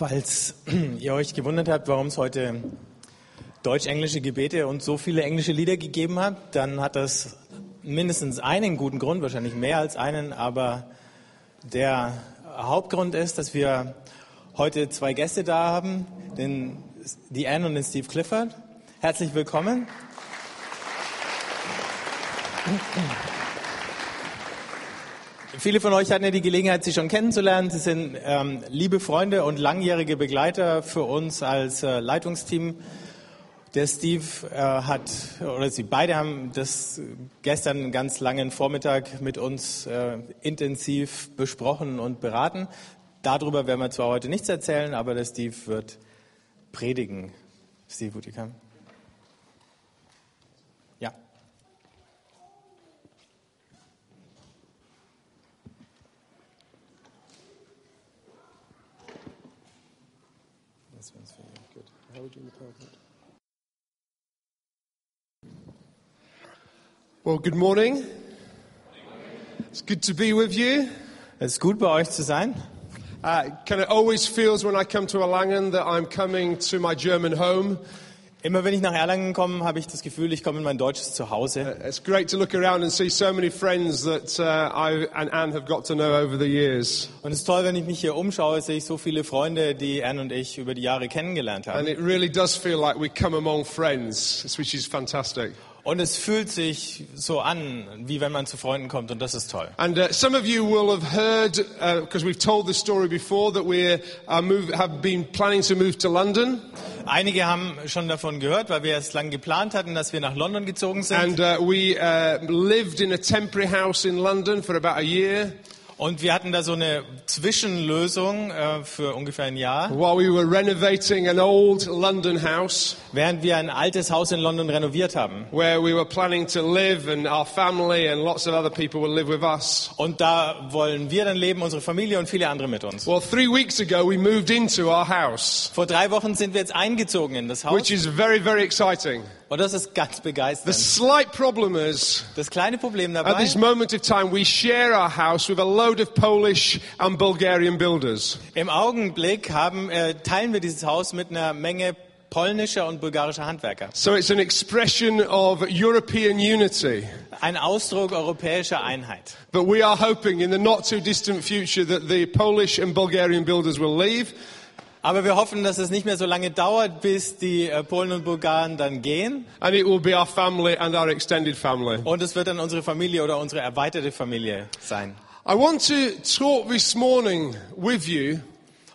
Falls ihr euch gewundert habt, warum es heute deutsch-englische Gebete und so viele englische Lieder gegeben hat, dann hat das mindestens einen guten Grund, wahrscheinlich mehr als einen, aber der Hauptgrund ist, dass wir heute zwei Gäste da haben, den, die Anne und den Steve Clifford. Herzlich willkommen. Viele von euch hatten ja die Gelegenheit, sie schon kennenzulernen. Sie sind ähm, liebe Freunde und langjährige Begleiter für uns als äh, Leitungsteam. Der Steve äh, hat, oder sie beide haben das gestern einen ganz langen Vormittag mit uns äh, intensiv besprochen und beraten. Darüber werden wir zwar heute nichts erzählen, aber der Steve wird predigen. Steve, would you. Good. How would you do the PowerPoint? Well, good morning. It's good to be with you. Es ist gut, bei euch zu sein. Uh, kind of always feels when I come to Erlangen that I'm coming to my German home. Immer wenn ich nach Erlangen komme, habe ich das Gefühl, ich komme in mein deutsches Zuhause. Uh, It's great to look around and see so many friends that uh, I and Anne have got to know over the years. Und es ist toll, wenn ich mich hier umschaue, sehe ich so viele Freunde, die Anne und ich über die Jahre kennengelernt And haben. it really does feel like we come among friends, which is fantastic. Und es fühlt sich so an, wie wenn man zu Freunden kommt und das ist toll. And uh, some of you will have heard, because we've told this story before, that we uh, move, have been planning to move to London. Einige haben schon davon gehört, weil wir es lang geplant hatten, dass wir nach London gezogen sind. And uh, we uh, lived in a temporary house in London for about a year. Und wir hatten da so eine Zwischenlösung äh, für ungefähr ein Jahr, While we were renovating an old London house während wir ein altes Haus in London renoviert haben. where we were planning to live and our family and lots of other people will live with us. Und da wollen wir dann leben, unsere Familie und viele andere mit uns. Well, three weeks ago we moved into our house, Vor drei Wochen sind wir jetzt eingezogen in das Haus which is very, very exciting. Und das ist ganz The slight problem is, Das kleine Problem at this moment of time, we share our house with a load of Polish and Bulgarian builders. im Augenblick haben, äh, teilen wir dieses Haus mit einer Menge polnischer und bulgarischer Handwerker. So it's an expression of European unity. Ein Ausdruck europäischer Einheit. But we are hoping in the not too distant future that the Polish and Bulgarian builders will leave Aber wir hoffen, dass es nicht mehr so lange dauert, bis die äh, Polen und Bulgaren dann gehen. and it will be our family and our extended family. Und es wird dann unsere Familie oder unsere erweiterte Familie sein. I want to talk this morning with you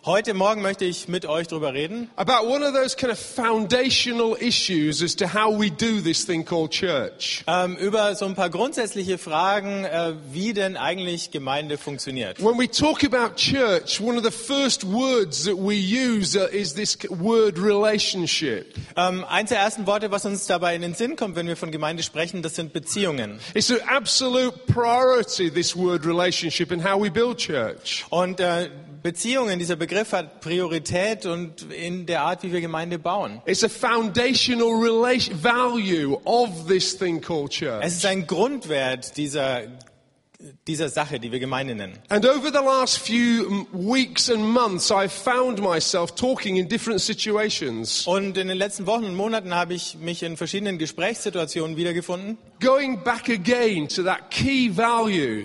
Heute Morgen möchte ich mit euch darüber reden, about one of those kind of foundational issues as to how we do this thing called church. ähm, über so ein paar grundsätzliche Fragen, äh, wie denn eigentlich Gemeinde funktioniert. When we talk about church, one of the first words that we use uh, is this word relationship. Ähm, eins der ersten Worte, was uns dabei in den Sinn kommt, wenn wir von Gemeinde sprechen, das sind Beziehungen. It's an absolute priority, this word relationship, and how we build church. Und äh, Beziehungen, dieser Begriff hat Priorität und in der Art, wie wir Gemeinde bauen. It's a foundational relation, value of this thing called church. Es ist ein Grundwert dieser, dieser Sache, die wir Gemeinde nennen. And over the last few weeks and months, I've found myself talking in different situations, Und in den letzten Wochen und Monaten habe ich mich in verschiedenen Gesprächssituationen wiedergefunden, going back again to that key value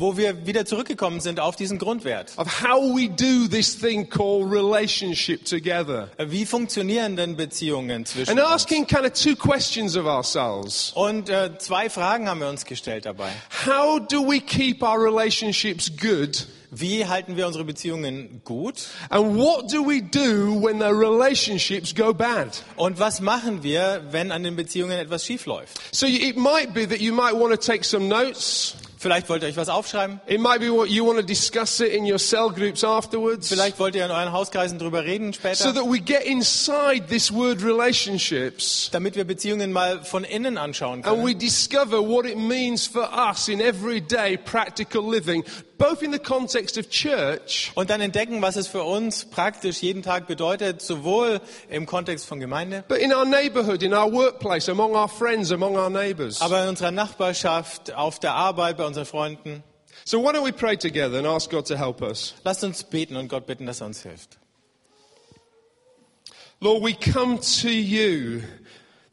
wo wir wieder zurückgekommen sind auf diesen Grundwert. of how we do this thing called relationship together. Wie funktionieren denn Beziehungen zwischen And uns? asking kind of two questions of ourselves. Und äh, zwei Fragen haben wir uns gestellt dabei. How do we keep our relationships good? Wie halten wir unsere Beziehungen gut? And what do we do when the relationships go bad? Und was machen wir, wenn an den Beziehungen etwas schief läuft? So it might be that you might want to take some notes. Vielleicht wollt ihr euch was aufschreiben. It might be what you want to discuss it in your cell groups afterwards. Vielleicht wollt ihr in euren Hauskreisen drüber reden So später, that we get inside this word relationships damit wir Beziehungen mal von innen anschauen and we können. discover what it means for us in everyday practical living, both in the context of church Und dann entdecken, was es für uns praktisch jeden Tag bedeutet, sowohl im Kontext von Gemeinde, but in our neighborhood, in our workplace, among our friends, among our neighbors. aber in unserer Nachbarschaft, auf der Arbeit, bei unseren Freunden. So why don't we pray together and ask God to help us? Lasst uns beten und Gott bitten, dass er uns hilft. Lord, we come to you,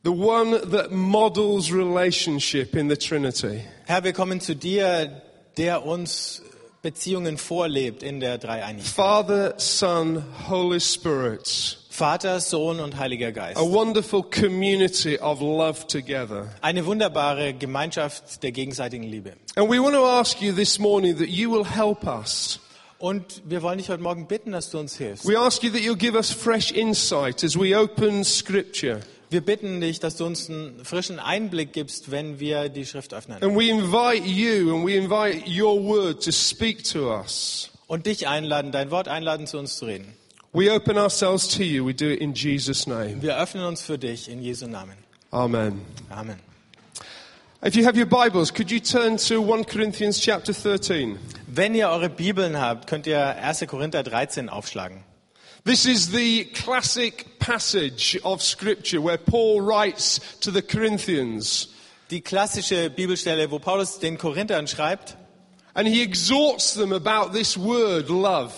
the one that models relationship in the Trinity. Herr, wir kommen zu dir, der uns Beziehungen vorlebt in der Dreieinigkeit. Father, Son, Holy Spirit. Vater, Sohn und Heiliger Geist. A wonderful community of love together. Eine wunderbare Gemeinschaft der gegenseitigen Liebe. And we want to ask you this morning that you will help us. Und wir wollen dich heute Morgen bitten, dass du uns hilfst. We ask you that you'll give us fresh insight as we open Scripture. Wir bitten dich, dass du uns einen frischen Einblick gibst, wenn wir die Schrift öffnen. And we invite you and we invite your word to speak to us. Und dich einladen, dein Wort einladen, zu uns zu reden. We open ourselves to you. We do it in Jesus' name. Wir öffnen uns für dich in Jesu Namen. Amen. Amen. If you have your Bibles, could you turn to 1 Corinthians chapter 13? Wenn ihr eure Bibeln habt, könnt ihr 1. Korinther 13 aufschlagen. This is the classic passage of Scripture where Paul writes to the Corinthians Die klassische Bibelstelle, wo Paulus den Korinthern schreibt and he exhorts them about this word, love.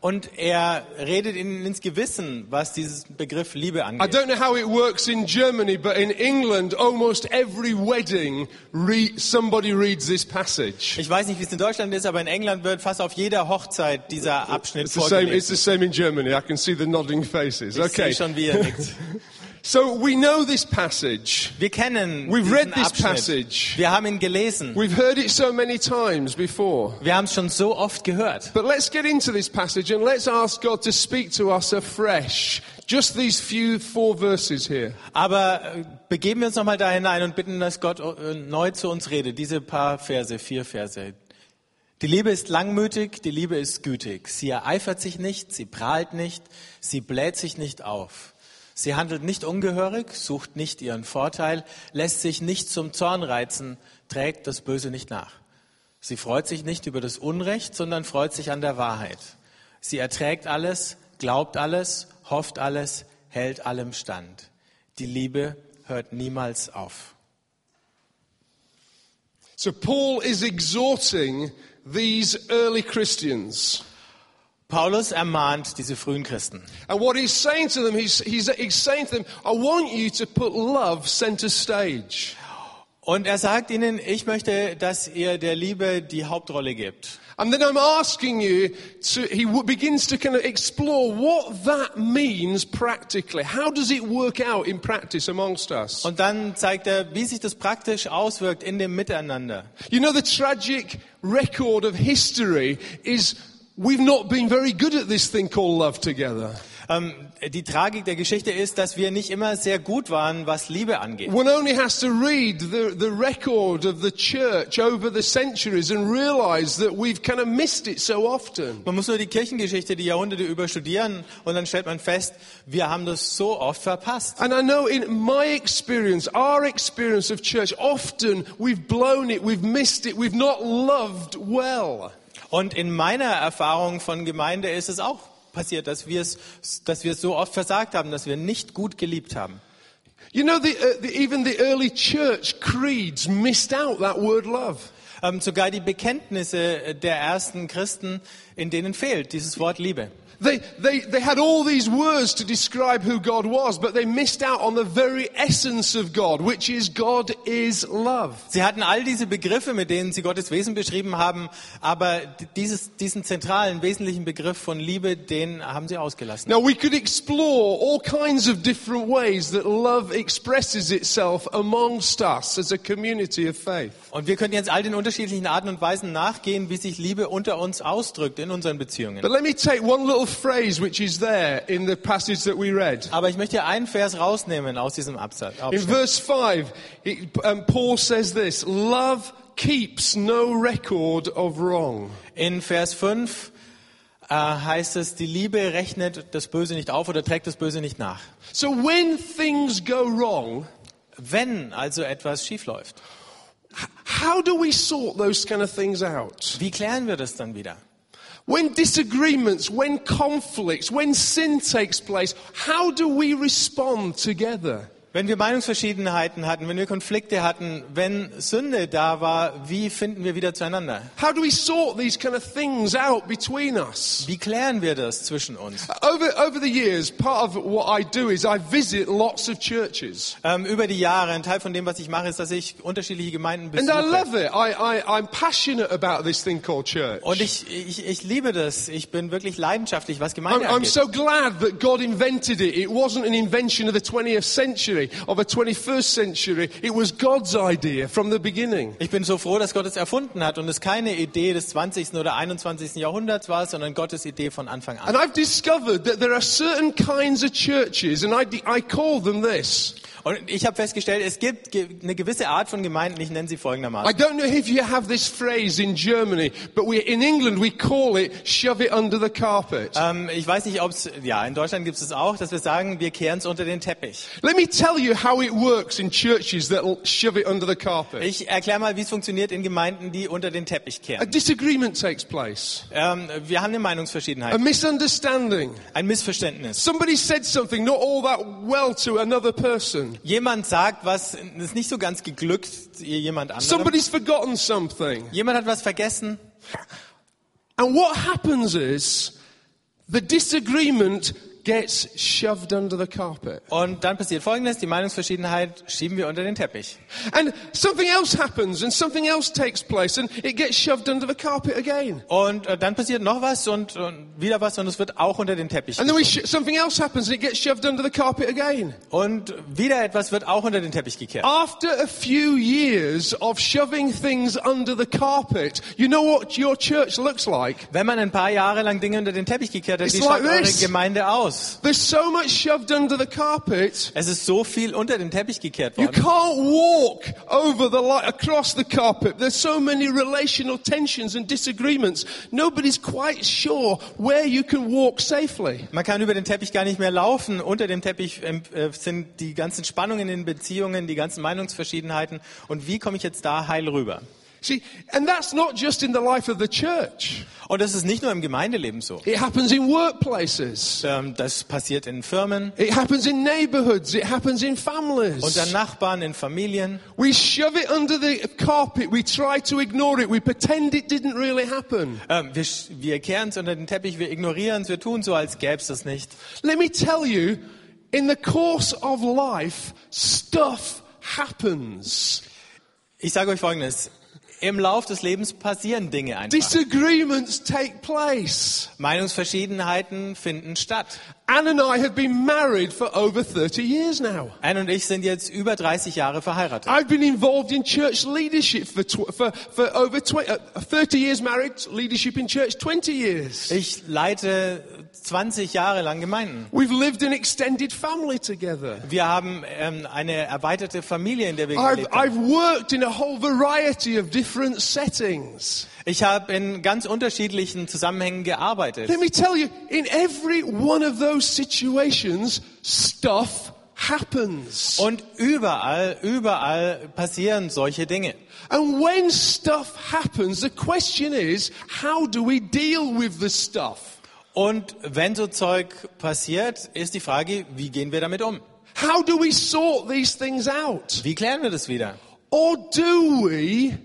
Und er redet ihnen ins Gewissen, was dieses Begriff Liebe I angeht. don't know how it works in Germany, but in England, almost every wedding, re- somebody reads this passage. Ich weiß nicht, wie es in Deutschland ist, aber in England wird fast auf jeder Hochzeit dieser Abschnitt It's the same. It's the same in Germany. I can see the nodding faces. Ich Okay. sehe schon, wie ihr nickt. So we know this passage. Wir kennen We've diesen read this Abschnitt. passage. Wir haben ihn gelesen. We've heard it so many times before. Wir haben es schon so oft gehört. But let's get into this passage and let's ask God to speak to us afresh. Just these few four verses here. Aber äh, begeben wir uns nochmal da hinein und bitten, dass Gott äh, neu zu uns redet. Diese paar Verse, vier Verse. Die Liebe ist langmütig, die Liebe ist gütig. Sie ereifert sich nicht, sie prahlt nicht, sie bläht sich nicht auf. Sie handelt nicht ungehörig, sucht nicht ihren Vorteil, lässt sich nicht zum Zorn reizen, trägt das Böse nicht nach. Sie freut sich nicht über das Unrecht, sondern freut sich an der Wahrheit. Sie erträgt alles, glaubt alles, hofft alles, hält allem stand. Die Liebe hört niemals auf. So Paul is exhorting these early Christians. Paulus ermahnt diese frühen Christen. And what he's saying to them, he's, he's, he's saying to them, I want you to put love center stage. Und er sagt ihnen, ich möchte, dass ihr der Liebe die Hauptrolle gebt. And then I'm asking you to, he begins to kind of explore what that means practically. How does it work out in practice amongst us? Und dann zeigt er, wie sich das praktisch auswirkt in dem Miteinander. You know, the tragic record of history is we've not been very good at this thing called love together. Ähm, die Tragik der Geschichte ist, dass wir nicht immer sehr gut waren, was Liebe angeht. One only has to read the, the record of the church over the centuries and realize that we've kind of missed it so often. Man muss nur die Kirchengeschichte, die Jahrhunderte über studieren und dann stellt man fest, wir haben das so oft verpasst. And I know in my experience, our experience of church, often we've blown it, we've missed it, we've not loved well. Und in meiner Erfahrung von Gemeinde ist es auch passiert, dass wir es, dass wir es so oft versagt haben, dass wir nicht gut geliebt haben. You know, the, uh, the, even the early church creeds missed out that word love. Ähm, sogar die Bekenntnisse der ersten Christen, in denen fehlt dieses Wort Liebe. They, they, they had all these words to describe who God was, but they missed out on the very essence of God, which is God is love. Sie hatten all diese Begriffe, mit denen sie Gottes Wesen beschrieben haben, aber dieses, diesen zentralen, wesentlichen Begriff von Liebe, den haben sie ausgelassen. Now we could explore all kinds of different ways that love expresses itself amongst us as a community of faith. Und wir können jetzt all den unterschiedlichen Arten und Weisen nachgehen, wie sich Liebe unter uns ausdrückt in unseren Beziehungen. But let me take one little phrase which is there in the passage that we read. Aber ich möchte einen Vers rausnehmen aus diesem Absatz. In verse 5, it, um, Paul says this, love keeps no record of wrong. In Vers 5 äh, heißt es, die Liebe rechnet das Böse nicht auf oder trägt das Böse nicht nach. So when things go wrong, Wenn also etwas schiefläuft, how do we sort those kind of things out? wie klären wir das dann wieder? When disagreements, when conflicts, when sin takes place, how do we respond together? Wenn wir Meinungsverschiedenheiten hatten, wenn wir Konflikte hatten, wenn Sünde da war, wie finden wir wieder zueinander? How do we sort these kind of things out between us? Wie klären wir das zwischen uns? Over, over the years, part of what I do is I visit lots of churches. Ähm, über die Jahre, ein Teil von dem, was ich mache, ist, dass ich unterschiedliche Gemeinden And I besuche. love it. I, I, I'm passionate about this thing called church. Und ich, ich, ich liebe das. Ich bin wirklich leidenschaftlich, was Gemeinde I'm, I'm angeht. so glad that God invented it. It wasn't an invention of the 20th century, of the 21st century. It was God's idea from the beginning. Ich bin so froh, dass Gott es erfunden hat und es keine Idee des 20. oder 21. Jahrhunderts war, sondern Gottes Idee von Anfang an. And I've discovered that there are certain kinds of churches, and I, I call them this. Und ich habe festgestellt, es gibt eine gewisse Art von Gemeinden, ich nenne sie I folgendermaßen. don't know if you have this phrase in Germany, but we, in England we call it shove it under the carpet. Ähm, ich weiß nicht, ob es, ja, in Deutschland gibt es auch, dass wir sagen, wir kehren es unter den Teppich. Let me tell you how it works in churches that shove it under the carpet. Ich erkläre mal, wie es funktioniert in Gemeinden, die unter den Teppich A kehren. disagreement takes place, Ähm, wir haben eine a Meinungsverschiedenheit, misunderstanding. ein Missverständnis. Somebody said something not all that well to another person. Jemand sagt was, ist nicht so ganz geglückt, jemand anderem. Somebody's forgotten something. Jemand hat was vergessen. And what happens is the disagreement gets shoved under the carpet. Und dann passiert Folgendes, die Meinungsverschiedenheit schieben wir unter den Teppich. And something else happens and something else takes place and it gets shoved under the carpet again. Und äh, dann passiert noch was und, und wieder was und es wird auch unter den Teppich. And then something else happens and it gets shoved under the carpet again. Und wieder etwas wird auch unter den Teppich gekehrt. After a few years of shoving things under the carpet, you know what your church looks like? Wenn man ein paar Jahre lang Dinge unter den Teppich gekehrt hat, It's wie schaut like eure this. Gemeinde aus? There's so much shoved under the carpet, Es ist so viel unter den Teppich gekehrt you worden. can't walk over the li- across the carpet. There's so many relational tensions and disagreements. Nobody's quite sure where you can walk safely. Man kann über den Teppich gar nicht mehr laufen. Unter dem Teppich ähm, äh, sind die ganzen Spannungen in den Beziehungen, die ganzen Meinungsverschiedenheiten. Und wie komme ich jetzt da heil rüber? See, and that's not just in the life of the church. Und das ist nicht nur im Gemeindeleben so. It happens in workplaces. Ähm, das passiert in Firmen, It happens in neighborhoods. It happens in families. unter Nachbarn, in Familien. We shove it under the carpet. We try to ignore it. We pretend it didn't really happen. Ähm, wir wir kehren es unter den Teppich, wir ignorieren es, wir tun so, als gäbe es das nicht. Let me tell you, in the course of life, stuff happens. Ich sage euch Folgendes. Im Lauf des Lebens passieren Dinge einfach. Disagreements take place. Meinungsverschiedenheiten finden statt. Anne and I have been married for over 30 years now. Anne und ich sind jetzt über 30 Jahre verheiratet. I've been involved in church leadership for, for, for over 20, uh, 30 years married, leadership in church 20 years. Ich leite 20 Jahre lang Gemeinden. We've lived an extended family together. Wir haben ähm, eine erweiterte Familie, in der wir gelebt haben. I've worked in a whole variety of different settings. Ich habe in ganz unterschiedlichen Zusammenhängen gearbeitet. Let me tell you, in every one of those situations, stuff happens. Und überall, überall passieren solche Dinge. And when stuff happens, the question is, how do we deal with the stuff? Und wenn so Zeug passiert, ist die Frage, wie gehen wir damit um? How do we sort these things out? Wie klären wir das wieder? Or do we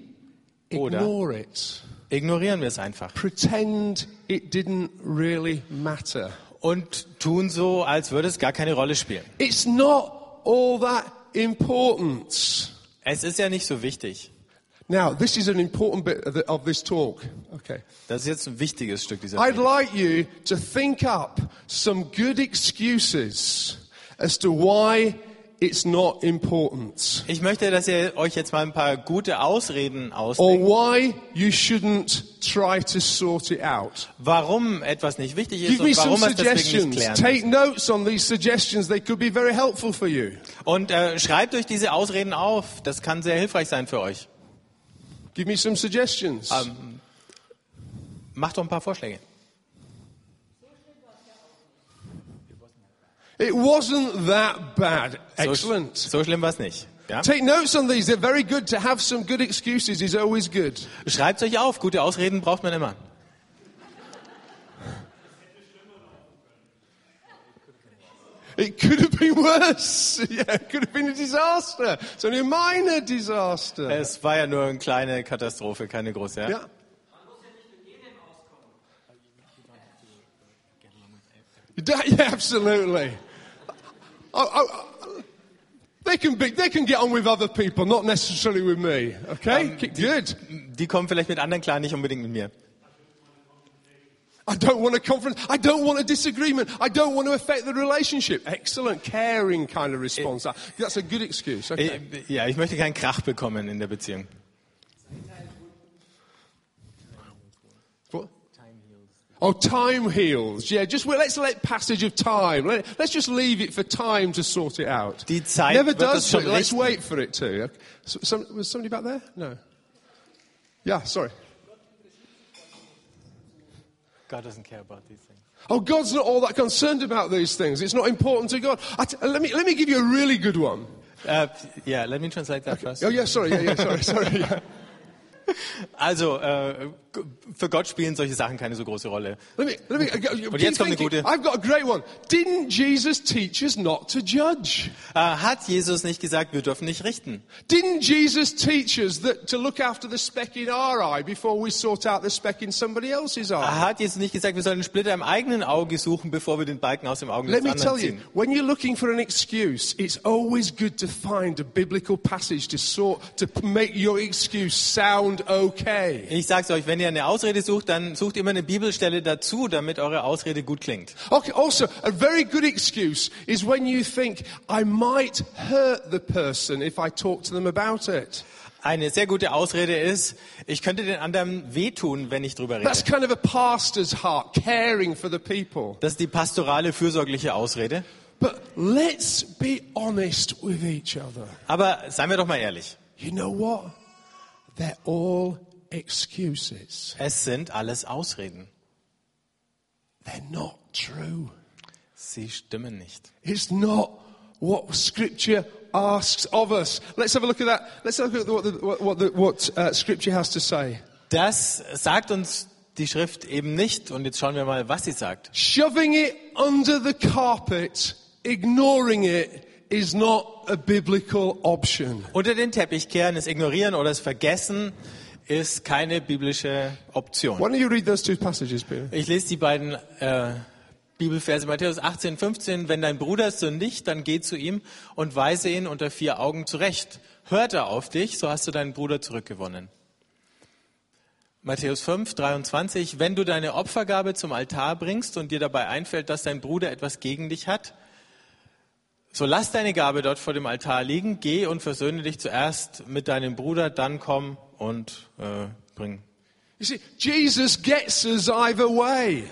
Oder- ignore it? Ignorieren wir es einfach Pretend it didn't really matter. und tun so, als würde es gar keine Rolle spielen. It's not all that important. Es ist ja nicht so wichtig. Now, this is an important bit of, this talk. Okay. Das ist jetzt ein wichtiges Stück dieser I'd like you to think up some good excuses as to why it's not important. Ich möchte, dass ihr euch jetzt mal ein paar gute Ausreden Or ausdenkt, why you shouldn't try to sort it out. warum etwas nicht wichtig ist Give me und some warum man es deswegen nicht suggestions. klären Take muss. notes on these suggestions. They could be very helpful for you. Und äh, schreibt euch diese Ausreden auf. Das kann sehr hilfreich sein für euch. Give me some suggestions. Macht doch ein paar Vorschläge. It wasn't that bad. So, Excellent. so schlimm war es nicht. Ja? Take notes on these. They're very good. To have some good excuses is always good. Schreibt euch auf. Gute Ausreden braucht man immer. It could have been worse. Yeah, it could have been a disaster. It's only a minor disaster. Es war ja nur eine kleine Katastrophe, keine große. Ja? Yeah. Yeah, absolutely. Oh, oh, they can be, they can get on with other people, not necessarily with me. Okay, um, good. Die kommen vielleicht mit anderen klar, nicht unbedingt mit mir. I don't want a conference. I don't want a disagreement. I don't want to affect the relationship. Excellent, caring kind of response. That- That's a good excuse. Okay. Ja, ich möchte keinen Krach bekommen in der Beziehung. Oh, time heals. Yeah, just well, let's let passage of time. Let, us just leave it for time to sort it out. Die Zeit Never does. schon but Let's richten. wait for it to. So, some, was somebody back there? No. Yeah, sorry. God doesn't care about these things. Oh, God's not all that concerned about these things. It's not important to God. I t- let me let me give you a really good one. Uh, yeah, let me translate that first. Oh yeah, sorry. Yeah, yeah, sorry, sorry. Yeah. Also, äh, für Gott spielen solche Sachen keine so große Rolle. Let me, let me, keep Und jetzt kommt eine gute. I've got a great one. Didn't Jesus teach us not to judge? Äh, hat Jesus nicht gesagt, wir dürfen nicht richten? Didn't Jesus teach us that to look after the speck in our eye before we sort out the speck in somebody else's eye? Hat Jesus nicht gesagt, wir sollen einen Splitter im eigenen Auge suchen, bevor wir den Balken aus dem Auge Let des me tell anderen you, ziehen? when you're looking for an excuse, it's always good to find a biblical passage to sort to make your excuse sound okay. Ich sag's euch, wenn ihr eine Ausrede sucht, dann sucht immer eine Bibelstelle dazu, damit eure Ausrede gut klingt. Okay, also, a very good excuse is when you think, I might hurt the person if I talk to them about it. Eine sehr gute Ausrede ist, ich könnte den anderen wehtun, wenn ich drüber rede. That's kind of a pastor's heart, caring for the people. Das ist die pastorale, fürsorgliche Ausrede. But let's be honest with each other. Aber seien wir doch mal ehrlich. You know what? They're all excuses. Es sind alles Ausreden. They're not true. Sie stimmen nicht. It's not what Scripture asks of us. Let's have a look at that. Let's have a look at what, the, what, what, the, what uh, Scripture has to say. Das sagt uns die Schrift eben nicht. Und jetzt schauen wir mal, was sie sagt. Shoving it under the carpet, ignoring it, is not a biblical option. Unter den Teppich kehren, es ignorieren oder es vergessen, ist keine biblische Option. Why don't you read those two passages, Peter? Ich lese die beiden äh, Bibelverse Matthäus 18, 15. Wenn dein Bruder sündigt, dann geh zu ihm und weise ihn unter vier Augen zurecht. Hört er auf dich, so hast du deinen Bruder zurückgewonnen. Matthäus 5, 23. Wenn du deine Opfergabe zum Altar bringst und dir dabei einfällt, dass dein Bruder etwas gegen dich hat, so lass deine Gabe dort vor dem Altar liegen, geh und versöhne dich zuerst mit deinem Bruder, dann komm und äh, bring. You see, Jesus gets us either way.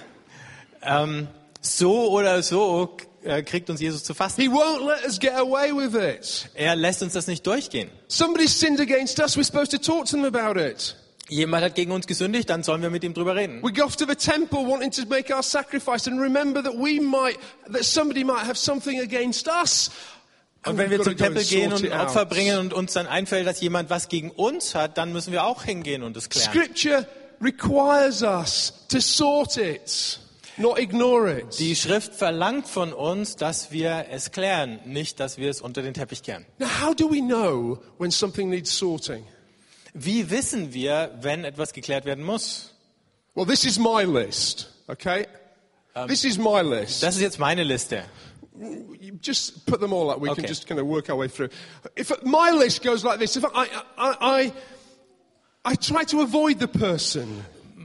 Ähm, so oder so äh, kriegt uns Jesus zu fassen. He won't let us get away with it. Er lässt uns das nicht durchgehen. Somebody sinned against us, we're supposed to talk to them about it. Jemand hat gegen uns gesündigt, dann sollen wir mit ihm drüber reden. We go off to the temple wanting to make our sacrifice and remember that we might, that somebody might have something against us. Und wenn wir zum go Tempel gehen und Opfer bringen und uns dann einfällt, dass jemand was gegen uns hat, dann müssen wir auch hingehen und es klären. Scripture requires us to sort it, not ignore it. Die Schrift verlangt von uns, dass wir es klären, nicht, dass wir es unter den Teppich kehren. Now, how do we know when something needs sorting? Wie wissen wir, wenn etwas geklärt werden muss? Well, this is my list, okay? this is my list. Das ist jetzt meine Liste. Just put them all up. We Okay. can just kind of work our way through. If my list goes like this, if I, I, I, I try to avoid the person.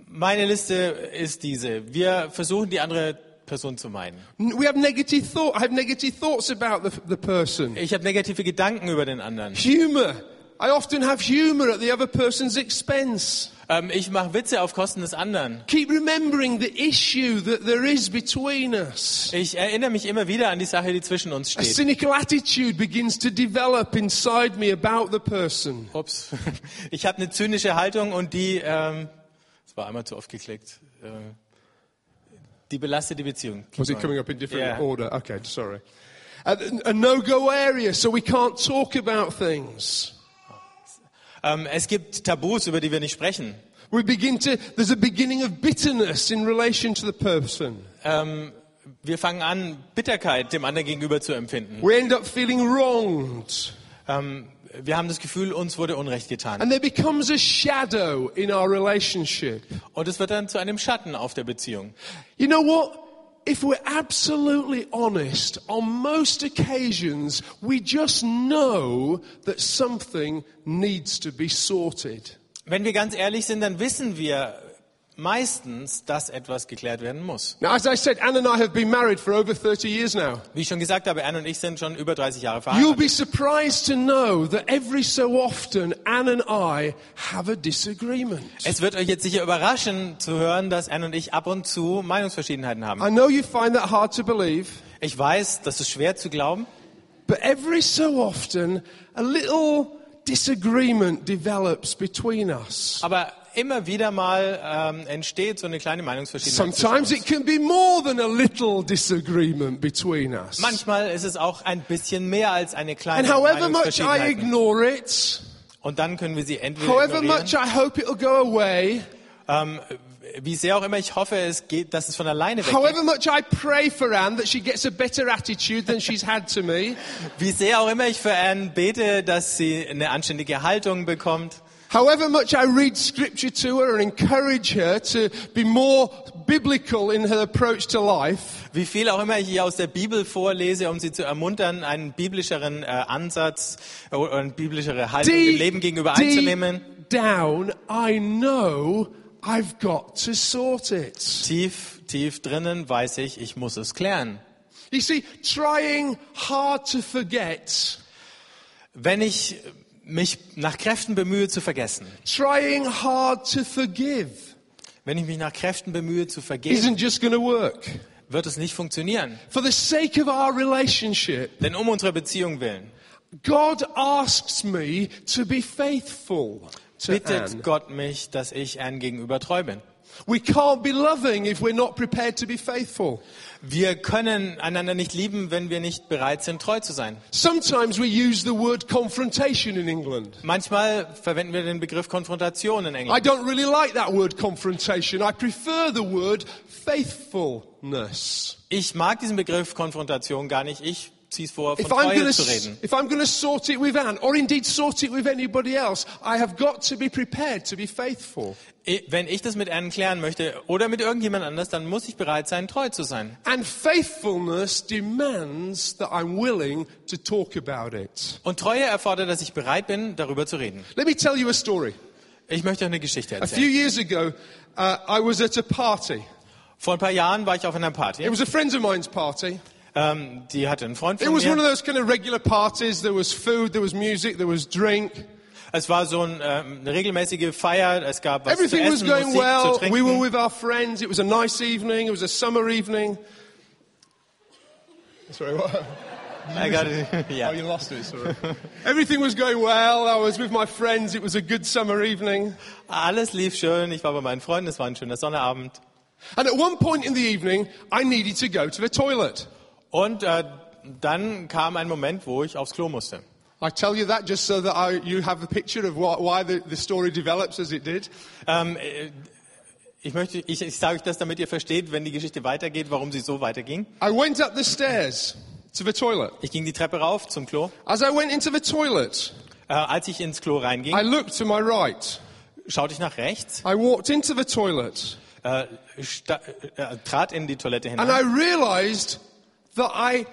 Meine Liste ist diese. Wir versuchen, die andere Person zu meiden. We have negative thought. I have negative thoughts about the, the person. Ich habe negative Gedanken über den anderen. Humor. I often have humor at the other person's expense. Ähm, ich mache Witze auf Kosten des anderen. Keep remembering the issue that there is between us. Ich erinnere mich immer wieder an die Sache, die zwischen uns A steht. cynical attitude begins to develop inside me about the person. Ups. Ich habe eine zynische Haltung und die, ähm, das war einmal zu oft geklickt, äh, die belastet die Beziehung. Was it coming up in different Yeah. order? Okay, sorry. A, a no-go area, so we can't talk about things. Ähm, es gibt Tabus, über die wir nicht sprechen. We begin to, there's a beginning of bitterness in relation to the person. Ähm, wir fangen an, Bitterkeit dem anderen gegenüber zu empfinden. We end up feeling wronged. Ähm, wir haben das Gefühl, uns wurde Unrecht getan. And there becomes a shadow in our relationship. Und es wird dann zu einem Schatten auf der Beziehung. You know what? If we're absolutely honest, on most occasions, we just know that something needs to be sorted. Wenn wir ganz ehrlich sind, dann wissen wir meistens, dass etwas geklärt werden muss. Now, as I said, Anne and I have been married for over 30 years now. Wie ich schon gesagt habe, Anne und ich sind schon über 30 Jahre You'll verheiratet. be surprised to know that every so often, Anne and I have a disagreement. Es wird euch jetzt sicher überraschen zu hören, dass Anne und ich ab und zu Meinungsverschiedenheiten haben. I know you find that hard to believe, Ich weiß, das ist schwer zu glauben, but every so often, a little disagreement develops between us. aber immer wieder mal ähm, entsteht so eine kleine Meinungsverschiedenheit. Sometimes it can be more than a little disagreement between us. Manchmal ist es auch ein bisschen mehr als eine kleine And however much I Meinungsverschiedenheit. ignore it, Und dann können wir sie entweder however much I hope it'll go away, ähm, wie sehr auch immer ich hoffe, es geht, dass es von alleine weggeht. however much I pray for Anne that she gets a better attitude than she's had to me, Wie sehr auch immer ich für Anne bete, dass sie eine anständige Haltung bekommt. However much I read scripture to her and encourage her to be more biblical in her approach to life, Wie viel auch immer ich ihr aus der Bibel vorlese, um sie zu ermuntern, einen biblischeren äh, Ansatz äh, oder eine biblischere Haltung dem Leben gegenüber einzunehmen. deep down, I know I've got to sort it. Tief, tief drinnen weiß ich, ich muss es klären. You see, trying hard to forget, Wenn ich mich nach Kräften bemühe zu vergessen, trying hard to forgive wenn ich mich nach Kräften bemühe zu vergeben, isn't just going to work. wird es nicht funktionieren. For the sake of our relationship, Denn um unsere Beziehung willen God asks me to be faithful to bittet Anne. Gott mich, dass ich Anne gegenüber treu bin. We can't be loving if we're not prepared to be faithful. Wir können einander nicht lieben, wenn wir nicht bereit sind, treu zu sein. Sometimes we use the word confrontation in England. Manchmal verwenden wir den Begriff Konfrontation in I England. don't really like that word confrontation. I prefer the word faithfulness. Ich mag diesen Begriff Konfrontation gar nicht. Ich ziehe es vor, von If I'm Treue going zu to, reden. if I'm going to sort it with Anne, or indeed sort it with anybody else, I have got to be prepared to be faithful. Wenn ich das mit Anne klären möchte oder mit irgendjemand anders, dann muss ich bereit sein, treu zu sein. And faithfulness demands that I'm willing to talk about it. Und Treue erfordert, dass ich bereit bin, darüber zu reden. Let me tell you a story. Ich möchte euch eine Geschichte A few erzählen. years ago, uh, I was at a party. Vor ein paar Jahren war ich auf einer Party. It was a friend of mine's party. Ähm, die hatte einen Freund It von was one of mir. those kind of regular parties. There was food, there was music, there was drink. Es war so ein, ähm, eine regelmäßige Feier. Es gab was zu Everything was essen, going Musik zu well. We were trinken. with our friends. It was a nice evening. It was a summer evening. Sorry, what? I got it. Ja. Oh, you lost it, sorry. Everything was going well. I was with my friends. It was a good summer evening. Alles lief schön. Ich war bei meinen Freunden. Es war ein schöner Sonnabend. And at one point in the evening, I needed to go to the toilet. Und äh, dann kam ein Moment, wo ich aufs Klo musste. I tell you that just so that I, you have a picture of what, why the, the story develops as it did. Ähm, äh, ich möchte, ich, ich sage euch das, damit ihr versteht, wenn die Geschichte weitergeht, warum sie so weiterging. I went up the stairs to the toilet. Ich ging die Treppe rauf zum Klo. As I went into the toilet, Äh, als ich ins Klo reinging, I looked to my right. schaute ich nach rechts, I walked into the toilet äh, sta- äh, trat in die Toilette and I hinein realized that I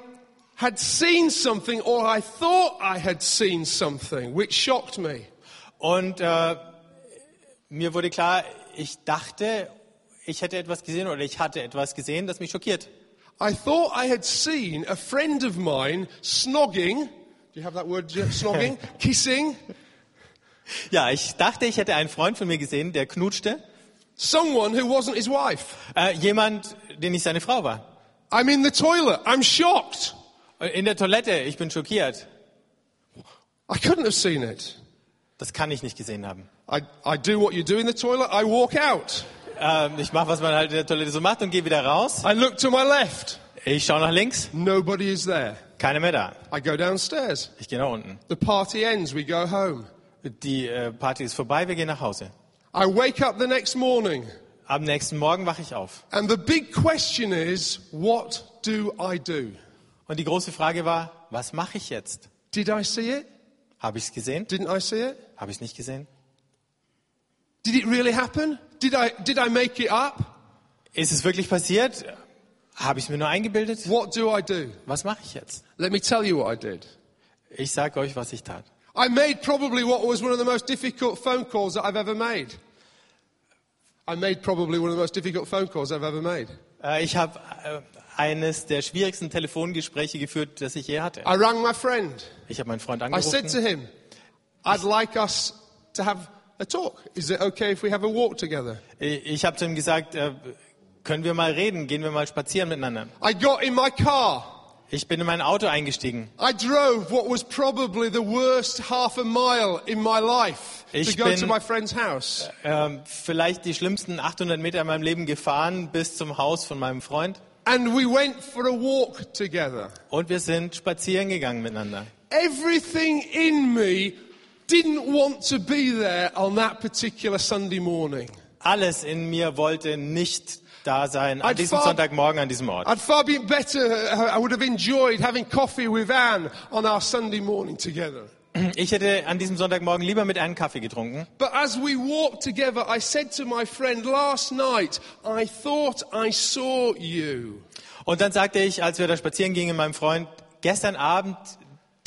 had seen something or I thought I had seen something which shocked me. und äh, mir wurde klar, ich dachte, ich hätte etwas gesehen oder ich hatte etwas gesehen, das mich schockiert. I thought I had seen a friend of mine snogging. Do you have that word? Snogging? Kissing Ja, ich dachte, ich hätte einen Freund von mir gesehen, der knutschte. someone who wasn't his wife. Äh, jemand, der nicht seine Frau war. I'm in the toilet. I'm shocked. In der Toilette, ich bin schockiert. I couldn't have seen it. Das kann ich nicht gesehen haben. I, I do what you do in the toilet. I walk out. Ähm, ich mache, was man halt in der Toilette so macht und gehe wieder raus. I look to my left. Ich schaue nach links, Nobody is there. keiner mehr da. I go downstairs. Ich gehe nach unten. The party ends. We go home. Die äh, Party ist vorbei, wir gehen nach Hause. I wake up the next morning. Am nächsten Morgen wache ich auf. And the big question is, what do I do? Und die große Frage war, was mache ich jetzt? Did I see it? Habe ich es gesehen? Didn't I see it? Habe ich es nicht gesehen? Did it really happen? Did I, did I make it up? Ist es wirklich passiert? Habe ich es mir nur eingebildet? What do I do? Was mache ich jetzt? Let me tell you what I did. Ich sage euch, was ich tat. I made probably what was one of the most difficult phone calls that I've ever made. I made probably one of the most difficult phone calls I've ever made. Äh, Ich habe äh, eines der schwierigsten Telefongespräche geführt, das ich je hatte. I rang my friend. Ich habe meinen Freund I said to angerufen. him, I'd like us to have a talk. Is it okay if we have a walk together? Ich habe zu ihm gesagt, äh, können wir mal reden, gehen wir mal spazieren miteinander. I got in my car. Ich bin in mein Auto eingestiegen. I drove what was probably the worst half a mile in my life to Ich go bin- to my friend's house. Ähm, vielleicht die schlimmsten 800 Meter in meinem Leben gefahren bis zum Haus von meinem Freund. And we went for a walk together. Und wir sind spazieren gegangen miteinander. Everything in me didn't want to be there on that particular Sunday morning. Alles in mir wollte nicht da sein an I'd diesem far- Sonntagmorgen an diesem Ort. I'd far been better, I would have enjoyed having coffee with Anne on our Sunday morning together. Ich hätte an diesem Sonntagmorgen lieber mit einem Kaffee getrunken. But as we walked together, I said to my friend last night, I thought I saw you. Und dann sagte ich, als wir da spazieren gingen, meinem Freund, gestern Abend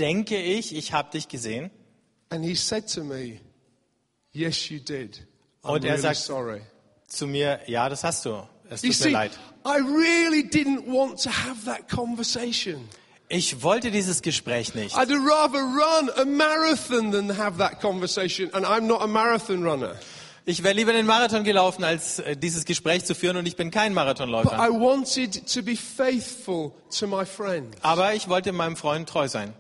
denke ich, ich habe dich gesehen. And he said to me, Yes, you did. I'm Und er really sagt- sorry. Zu mir, ja, das hast du. Es You tut mir see, leid. I really didn't want to have that conversation. Ich wollte dieses Gespräch nicht. I'd rather run a marathon than have that conversation, and I'm not a marathon runner. Ich wäre lieber den Marathon gelaufen, als äh, dieses Gespräch zu führen und ich bin kein Marathonläufer. I wanted to be faithful to my friend. Aber ich wollte meinem Freund treu sein.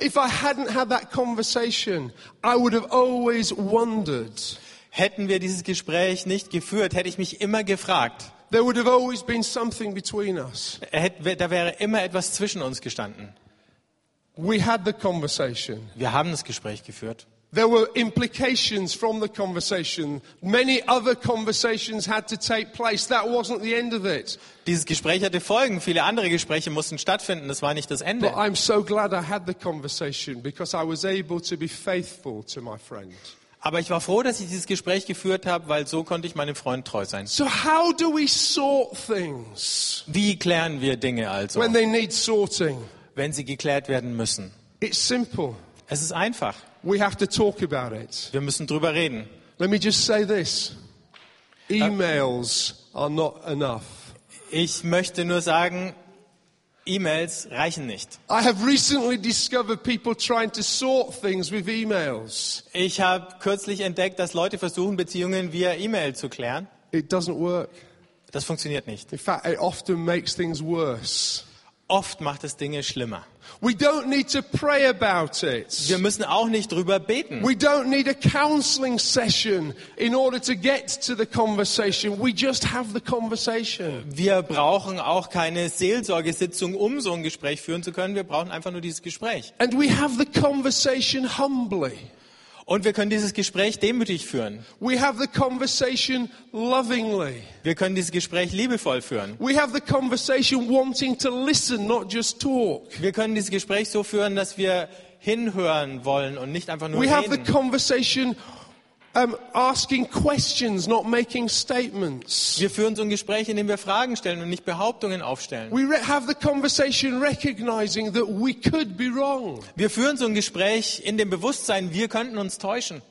If I hadn't had that conversation, I would have always wondered. Hätten wir dieses Gespräch nicht geführt, hätte ich mich immer gefragt. There would have always been something between us. Hätte- Da wäre immer etwas zwischen uns gestanden. We had the conversation. Wir haben das Gespräch geführt. There were implications from the conversation. Many other conversations had to take place. That wasn't the end of it. Dieses Gespräch hatte Folgen. Viele andere Gespräche mussten stattfinden. Das war nicht das But Ende. I'm so glad I had the conversation because I was able to be faithful to my friend. Aber ich war froh, dass ich dieses Gespräch geführt habe, weil so konnte ich meinem Freund treu sein. So how do we sort things Wie klären wir Dinge also, when they need sorting? wenn sie geklärt werden müssen? It's simple. Es ist einfach. We have to talk about it. Wir müssen drüber reden. Let me just say this. Emails are not enough. Ich möchte nur sagen, E-Mails reichen nicht. I have recently discovered people trying to sort things with emails. Ich habe kürzlich entdeckt, dass Leute versuchen, Beziehungen via E-Mail zu klären. It doesn't work. Das funktioniert nicht. In fact, it often makes things worse. Oft macht es Dinge schlimmer. We don't need to pray about it. Wir müssen auch nicht drüber beten. We don't need a counseling session in order to get to the conversation. We just have the conversation. Wir brauchen auch keine Seelsorgesitzung, um so ein Gespräch führen zu können. Wir brauchen einfach nur dieses Gespräch. And we have the conversation humbly. Und wir können dieses Gespräch demütig führen. We have the conversation lovingly. Wir können dieses Gespräch liebevoll führen. We have the conversation wanting to listen, not just talk. Wir können dieses Gespräch so führen, dass wir hinhören wollen und nicht einfach nur We have the reden. conversation um, asking questions, not making statements. Wir führen so ein Gespräch, in dem wir Fragen stellen und nicht Behauptungen aufstellen. We have the conversation recognizing that we could be wrong. Wir führen so ein Gespräch in dem Bewusstsein, wir könnten uns täuschen.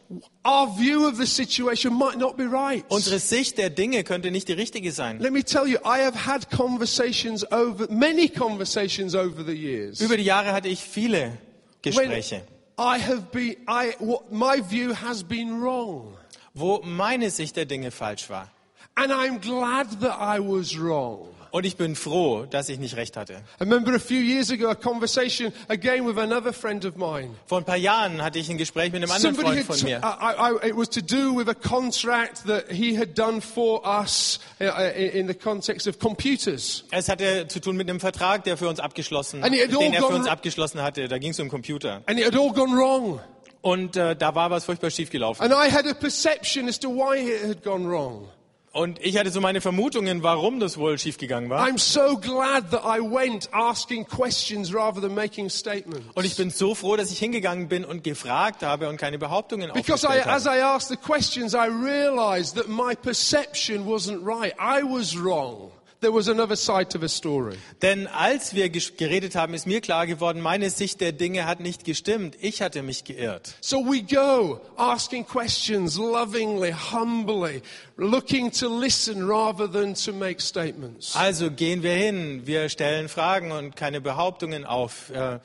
Our view of the situation might not be right. Unsere Sicht der Dinge könnte nicht die richtige sein. Let me tell you, I have had conversations over, many conversations over the years. Über die Jahre hatte ich viele when Gespräche, I have been, I, my view has been wrong. wo meine Sicht der Dinge falsch war. And I'm glad that I was wrong. Und ich bin froh, dass ich nicht recht hatte. I remember a few years ago a conversation again with another friend of mine. Vor ein paar Jahren hatte ich ein Gespräch mit einem anderen Somebody Freund von mir. I, I, it was to do with a contract that he had done for us uh, uh, in the context of computers. Es hatte zu tun mit einem Vertrag, der für uns abgeschlossen, den er für uns abgeschlossen hatte. Da ging es um Computer. And it had all gone wrong. Und äh, da war was furchtbar schief gelaufen. And I had a perception as to why it had gone wrong. Und ich hatte so meine Vermutungen, warum das wohl schiefgegangen war. I'm so glad that I went asking questions rather than making statements. Und ich bin so froh, dass ich hingegangen bin und gefragt habe und keine Behauptungen Because I, as habe. I asked the questions, I realized that my perception wasn't right. I was wrong. There was another side to the story. Denn als wir geredet haben, ist mir klar geworden, meine Sicht der Dinge hat nicht gestimmt. Ich hatte mich geirrt. So we go asking questions lovingly, humbly, looking to listen rather than to make statements. Also gehen wir hin, wir stellen Fragen und keine Behauptungen auf. Äh,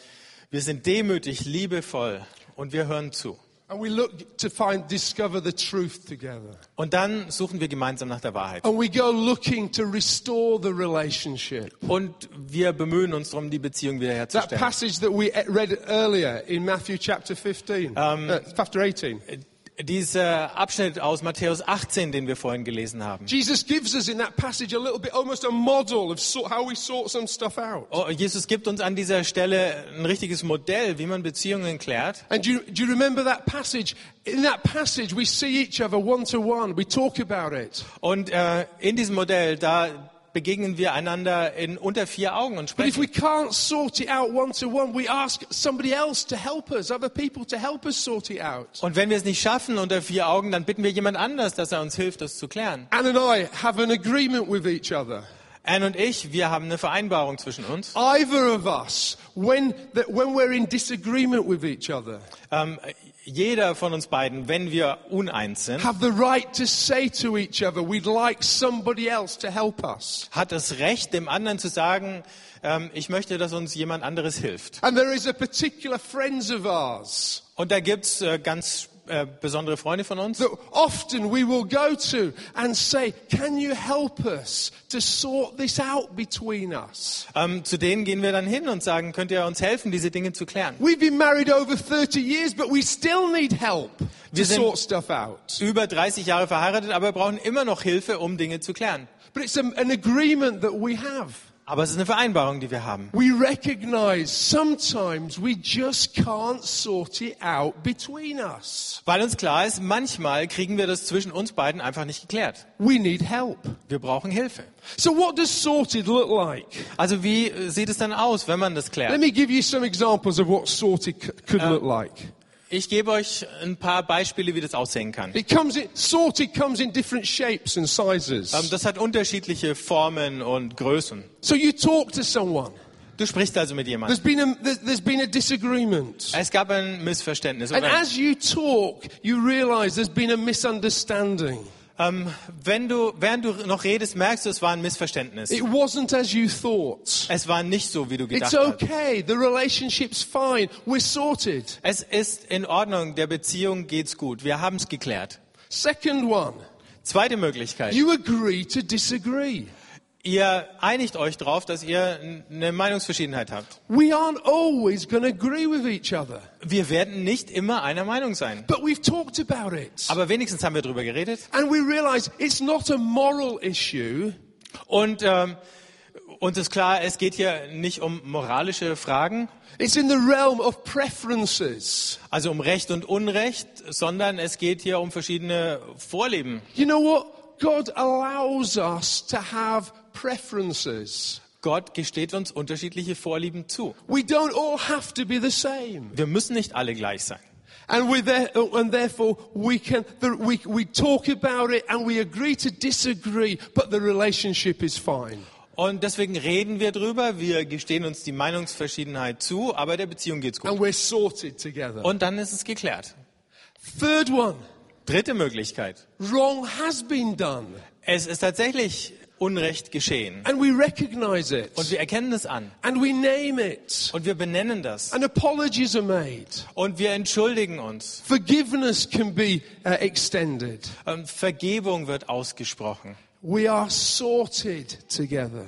Wir sind demütig, liebevoll und wir hören zu. And we look to find, discover the truth together. Und dann suchen wir gemeinsam nach der Wahrheit. And we go looking to restore the relationship. Und wir bemühen uns darum, die Beziehung That wiederherzustellen. passage that we read earlier in Matthew chapter 15, uh, chapter 18. Dieser Abschnitt aus Matthäus 18, den wir vorhin gelesen haben. Jesus gives us in that passage a little bit, almost a model of sort, how we sort some stuff out. Oh, Jesus gibt uns an dieser Stelle ein richtiges Modell, wie man Beziehungen klärt. And do you, do you remember that passage? In that passage, we see each other one to one. We talk about it. Und äh, in diesem Modell, da begegnen wir einander in unter vier Augen und But if sprechen. we can't sort it out one to one, we ask somebody else to help us, other people to help us sort it out. Und wenn wir es nicht schaffen unter vier Augen, dann bitten wir jemand anders, dass er uns hilft, das zu klären. Anne and I have an agreement with each other. Anne und ich, wir haben eine Vereinbarung zwischen uns. Either of us, when, that when we're in disagreement with each other, Ähm, jeder von uns beiden, wenn wir uneins sind, have the right to say to each other, we'd like somebody else to help us. hat das Recht, dem anderen zu sagen, ähm, ich möchte, dass uns jemand anderes hilft. And there is a particular friends of ours Und da gibt's äh, ganz äh, besondere Freunde von uns. that often we will go to and say, can you help us to sort this out between us? Ähm, zu denen gehen wir dann hin und sagen, könnt ihr uns helfen, diese Dinge zu klären? We've been married over 30 years, but we still need help to Wir sind- sort stuff out. Über 30 Jahre verheiratet, aber wir brauchen immer noch Hilfe, um Dinge zu klären. But it's an agreement that we have. Aber es ist eine Vereinbarung, die wir haben. We recognize sometimes we just can't sort it out between us. Weil uns klar ist, manchmal kriegen wir das zwischen uns beiden einfach nicht geklärt. We need help. Wir brauchen Hilfe. So what does sorted look like? Also wie sieht es dann aus, wenn man das Let klärt? me give you some examples of what sorted could look like. Ich gebe euch ein paar Beispiele, wie das aussehen kann. It comes in, sorted comes in different shapes and sizes. Ähm, Das hat unterschiedliche Formen und Größen. So you talk to someone. Du sprichst also mit There's jemandem. been a, there's- there's been a disagreement. Es gab ein Missverständnis. And as you talk, you realize there's been a misunderstanding. Ähm, wenn du, während du noch redest, merkst du, es war ein Missverständnis. It wasn't as you thought. Es war nicht so, wie du gedacht It's hast. okay. The relationship's fine. We're sorted. Es ist in Ordnung, der Beziehung geht's gut. Wir haben es geklärt. Second one, Zweite Möglichkeit. you agree to disagree. Ihr einigt euch darauf, dass ihr eine Meinungsverschiedenheit habt. We aren't always going to agree with each other, Wir werden nicht immer einer Meinung sein. but we've talked about it. Aber wenigstens haben wir darüber geredet. And we realize it's not a moral issue, Und ähm, uns ist klar, es geht hier nicht um moralische Fragen, it's in the realm of preferences. also um Recht und Unrecht, sondern es geht hier um verschiedene Vorlieben. You know what? God allows us to have preferences. Gott gesteht uns unterschiedliche Vorlieben zu. We don't all have to be the same. Wir müssen nicht alle gleich sein. And, we there, and therefore we can we, we talk about it and we agree to disagree, but the relationship is fine. Und deswegen reden wir drüber, wir gestehen uns die Meinungsverschiedenheit zu, aber der Beziehung geht's gut. And we're sorted together. Und dann ist es geklärt. Third one, Dritte Möglichkeit. wrong has been done. Es ist tatsächlich Unrecht geschehen. And we recognize it. Und wir erkennen es an. And we name it. Und wir benennen das. And apologies are made. Und wir entschuldigen uns. Forgiveness can be uh. Und Vergebung wird ausgesprochen. We are sorted together.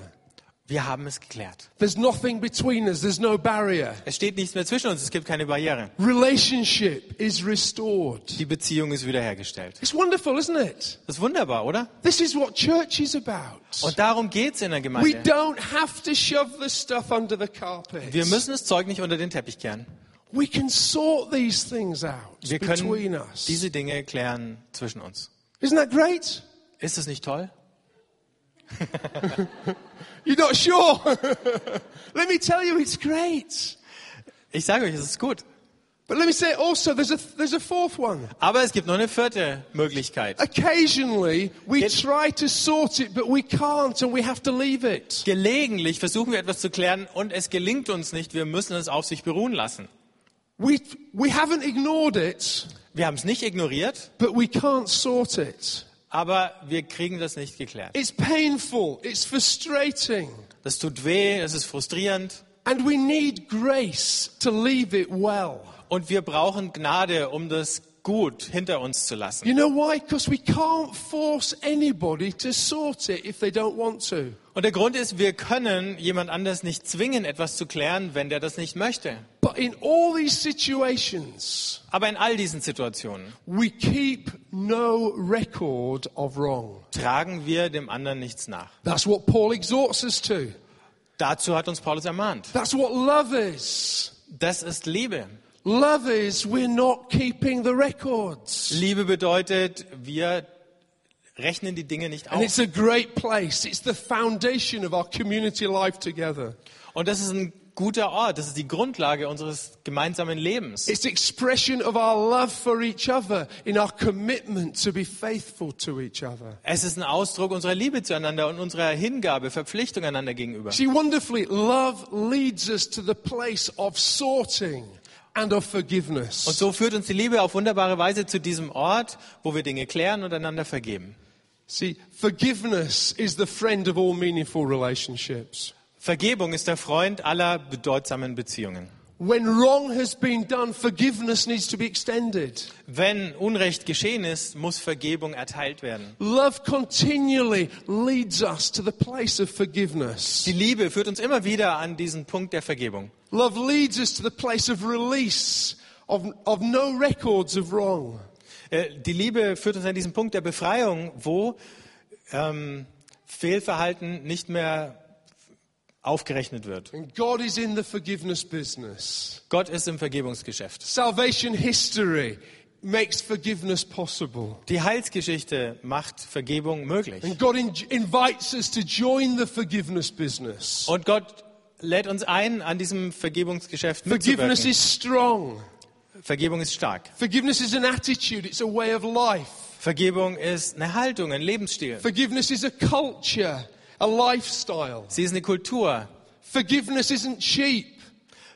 Wir haben es geklärt. There's nothing between us. There's no barrier. Es steht nichts mehr zwischen uns. Es gibt keine Barriere. Relationship is restored. Die Beziehung ist wiederhergestellt. It's wonderful, isn't it? Das ist wunderbar, oder? This is what church is about. Und darum geht's in der We Gemeinde. don't have to shove the stuff under the carpet. Wir müssen das Zeug nicht unter den Teppich kehren. We can sort these things out Wir between können us. diese Dinge klären zwischen uns. Isn't that great? Ist es nicht toll? You're not sure? let me tell you, it's great. Ich sage euch, es ist gut. But let me say also, there's a, there's a fourth one. Aber es gibt noch eine vierte Möglichkeit. Occasionally, we Get- try to sort it, but we can't and we have to leave it. Gelegentlich versuchen wir etwas zu klären und es gelingt uns nicht. Wir müssen es auf sich beruhen lassen. We, we haven't ignored it, Wir haben es nicht ignoriert, but we can't sort it. Aber wir kriegen das nicht geklärt. It's painful, it's frustrating, Das tut weh, es ist frustrierend and we need grace to leave it well. und wir brauchen Gnade, um das gut hinter uns zu lassen. You know why? Because we can't force anybody to sort it if they don't want to. Und der Grund ist, wir können jemand anders nicht zwingen, etwas zu klären, wenn der das nicht möchte. But in all these situations, Aber in all diesen Situationen we keep no record of wrong. tragen wir dem anderen nichts nach. That's what Paul exhorts us to. Dazu hat uns Paulus ermahnt. That's what love is. Das ist Liebe. Love is we're not keeping the records. Liebe bedeutet, wir rechnen die Dinge nicht And auf. it's a great place. It's the foundation of our community life together. Und das ist ein guter Ort. Das ist die Grundlage unseres gemeinsamen Lebens. It's expression of our love for each other in our commitment to be faithful to each other. Es ist ein Ausdruck unserer Liebe zueinander und unserer Hingabe, Verpflichtung einander gegenüber. See, wonderfully, love leads us to the place of sorting and of forgiveness. Und so führt uns die Liebe auf wunderbare Weise zu diesem Ort, wo wir Dinge klären und einander vergeben. See, forgiveness is the friend of all meaningful relationships. Vergebung ist der Freund aller bedeutsamen Beziehungen. When wrong has been done, forgiveness needs to be extended. Wenn Unrecht geschehen ist, muss Vergebung erteilt werden. Love continually leads us to the place of forgiveness. Die Liebe führt uns immer wieder an diesen Punkt der Vergebung. Love leads us to the place of release, of, of no records of wrong. Äh, Die Liebe führt uns an diesen Punkt der Befreiung, wo ähm, Fehlverhalten nicht mehr aufgerechnet wird. And God is in the forgiveness business. Gott ist im Vergebungsgeschäft. Salvation history makes forgiveness possible. Die Heilsgeschichte macht Vergebung möglich. And God in, invites us to join the forgiveness business. Und Gott lädt uns ein, an diesem Vergebungsgeschäft Forgiveness mitzuwirken. is strong. Vergebung ist stark. Forgiveness is an attitude, it's a way of life. Vergebung ist eine Haltung, ein Lebensstil. Forgiveness is a culture, a lifestyle. Sie ist eine Kultur. Forgiveness isn't cheap.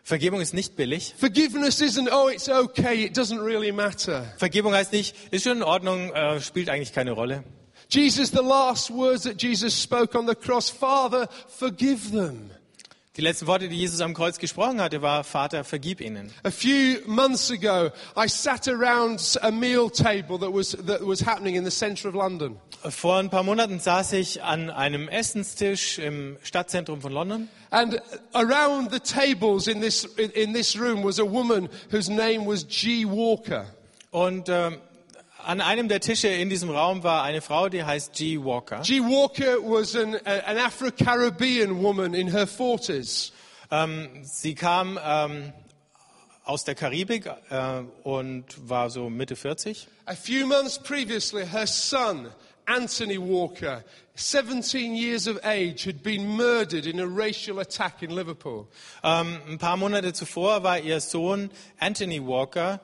Vergebung ist nicht billig. Forgiveness isn't, oh, it's okay, it doesn't really matter. Vergebung heißt nicht, ist schon in Ordnung, äh, spielt eigentlich keine Rolle. Jesus, the last words that Jesus spoke on the cross, Father, forgive them. Die letzten Worte, die Jesus am Kreuz gesprochen hatte, war, Vater, vergib ihnen. A few months ago, I sat around a meal table that was, that was happening in the centre of London. Vor ein paar Monaten saß ich an einem Essenstisch im Stadtzentrum von London. And around the tables in this, in, in this room was a woman whose name was G. Walker. Und ähm, an einem der Tische in diesem Raum war eine Frau, die heißt G. Walker. G. Walker was an, an Afro-Caribbean woman in her 40s. Ähm, sie kam ähm, aus der Karibik äh, und war so Mitte 40. A few months previously, her son, Anthony Walker, 17 years of age, had been murdered in a racial attack in Liverpool. Ähm, ein paar Monate zuvor war ihr Sohn Anthony Walker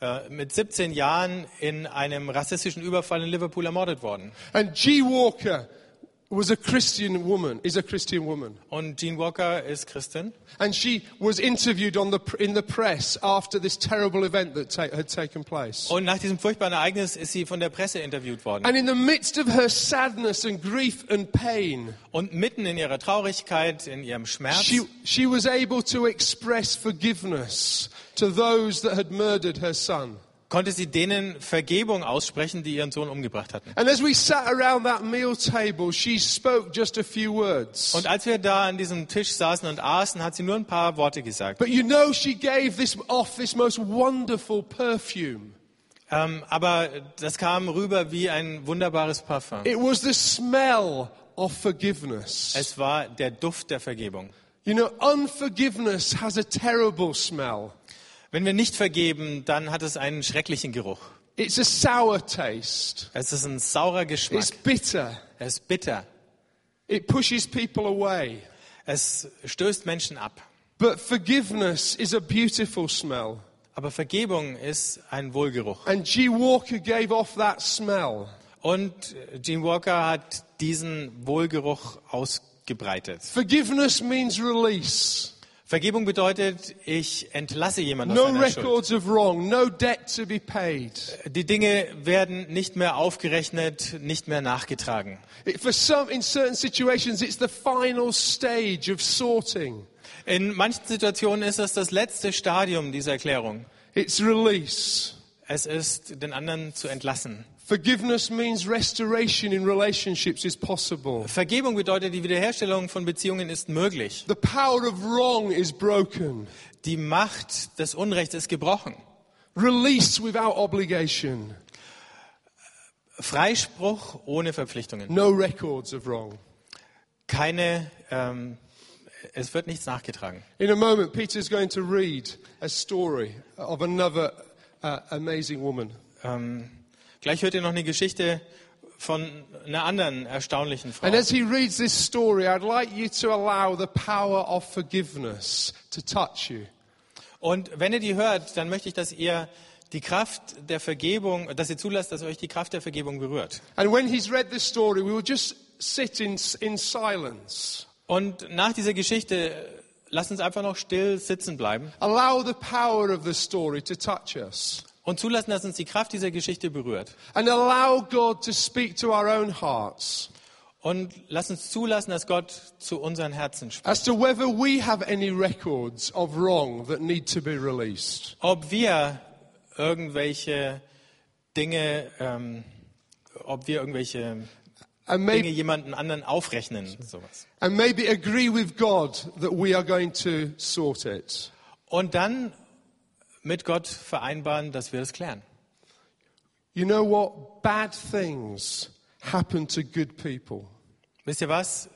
äh, mit 17 Jahren in einem rassistischen Überfall in Liverpool ermordet worden. And G. Walker was a Christian woman, is a Christian woman. Und Jean Walker ist Christin. And she was interviewed on the, in the press after this terrible event that ta- had taken place. Und nach diesem furchtbaren Ereignis ist sie von der Presse interviewt worden. And in the midst of her sadness and grief and pain, Und mitten in ihrer Traurigkeit, in ihrem Schmerz, she, she was able to express forgiveness to those that had murdered her son. Konnte sie denen Vergebung aussprechen, die ihren Sohn umgebracht hatten. Und als wir da an diesem Tisch saßen und aßen, hat sie nur ein paar Worte gesagt. But you know, she gave this off this most wonderful perfume. Ähm, aber das kam rüber wie ein wunderbares Parfum. It was the smell of forgiveness. Es war der Duft der Vergebung. You know, unforgiveness has a terrible smell. Wenn wir nicht vergeben, dann hat es einen schrecklichen Geruch. It's a sour taste. Es ist ein saurer Geschmack. It's bitter. Es ist bitter. It pushes people away. Es stößt Menschen ab. But forgiveness is a beautiful smell. Aber Vergebung ist ein Wohlgeruch. And G. Walker gave off that smell. Und Gene Walker hat diesen Wohlgeruch ausgebreitet. Forgiveness means release. Vergebung bedeutet, ich entlasse jemanden No aus seiner Schuld. records of wrong, no debt to be paid. Die Dinge werden nicht mehr aufgerechnet, nicht mehr nachgetragen. It- for some, in certain situations, it's the final stage of sorting. In manchen Situationen ist das das letzte Stadium dieser Erklärung. It's release. Es ist, den anderen zu entlassen. Forgiveness means restoration in relationships is possible. Vergebung bedeutet, die Wiederherstellung von Beziehungen ist möglich. The power of wrong is broken. Die Macht des Unrechts ist gebrochen. Release without obligation. Freispruch ohne Verpflichtungen. No records of wrong. Keine, ähm, es wird nichts nachgetragen. In a moment, Peter's going to read a story of another uh, amazing woman. Ähm, gleich hört ihr noch eine Geschichte von einer anderen erstaunlichen Frau. And as he reads this story, I'd like you to allow the power of forgiveness to touch you. Und wenn ihr die hört, dann möchte ich, dass ihr die Kraft der Vergebung, dass ihr zulasst, dass euch die Kraft der Vergebung berührt. And when he's read this story, we will just sit in, in silence. Und nach dieser Geschichte, lasst uns einfach noch still sitzen bleiben Allow the power of the story to touch us. Und zulassen, dass uns die Kraft dieser Geschichte berührt. And allow God to speak to our own hearts Und lasst uns zulassen, dass Gott zu unseren Herzen spricht. as to whether we have any records of wrong that need to be released. Ob wir irgendwelche Dinge, ähm, ob wir irgendwelche And, Dinge jemanden anderen aufrechnen, sowas. and maybe agree with God that we are going to sort it. Und dann mit Gott vereinbaren, dass wir das klären. You know what? Bad things happen to good people. Wisst ihr was?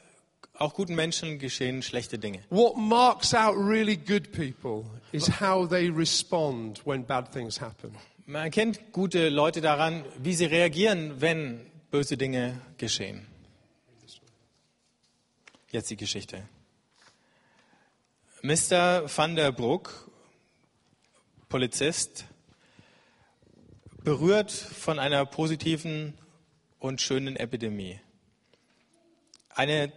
Auch guten Menschen geschehen schlechte Dinge. What marks out really good people is how they respond when bad things happen. Man erkennt gute Leute daran, wie sie reagieren, wenn böse Dinge geschehen. Jetzt die Geschichte. Mr. van der Broek, Polizist, berührt von einer positiven und schönen Epidemie. Eine